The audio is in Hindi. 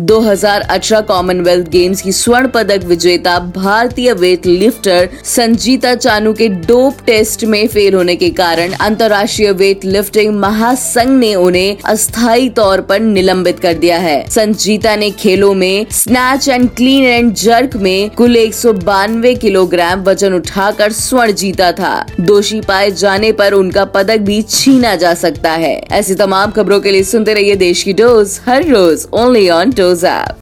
2018 कॉमनवेल्थ गेम्स की स्वर्ण पदक विजेता भारतीय वेट लिफ्टर संजीता चानू के डोप टेस्ट में फेल होने के कारण अंतर्राष्ट्रीय वेट लिफ्टिंग महासंघ ने उन्हें अस्थायी तौर पर निलंबित कर दिया है। संजीता ने खेलों में snatch and clean and jerk में कुल एक सौ बानवे किलोग्राम वज़न उठाकर स्वर्ण जीता था। दोषी पाए जाने पर उनका पदक भी छीना जा सकता है। ऐसी तमाम खबरों के लिए सुनते रहिए देश की डोज, हर रोज ओनली ऑन डोज ऐप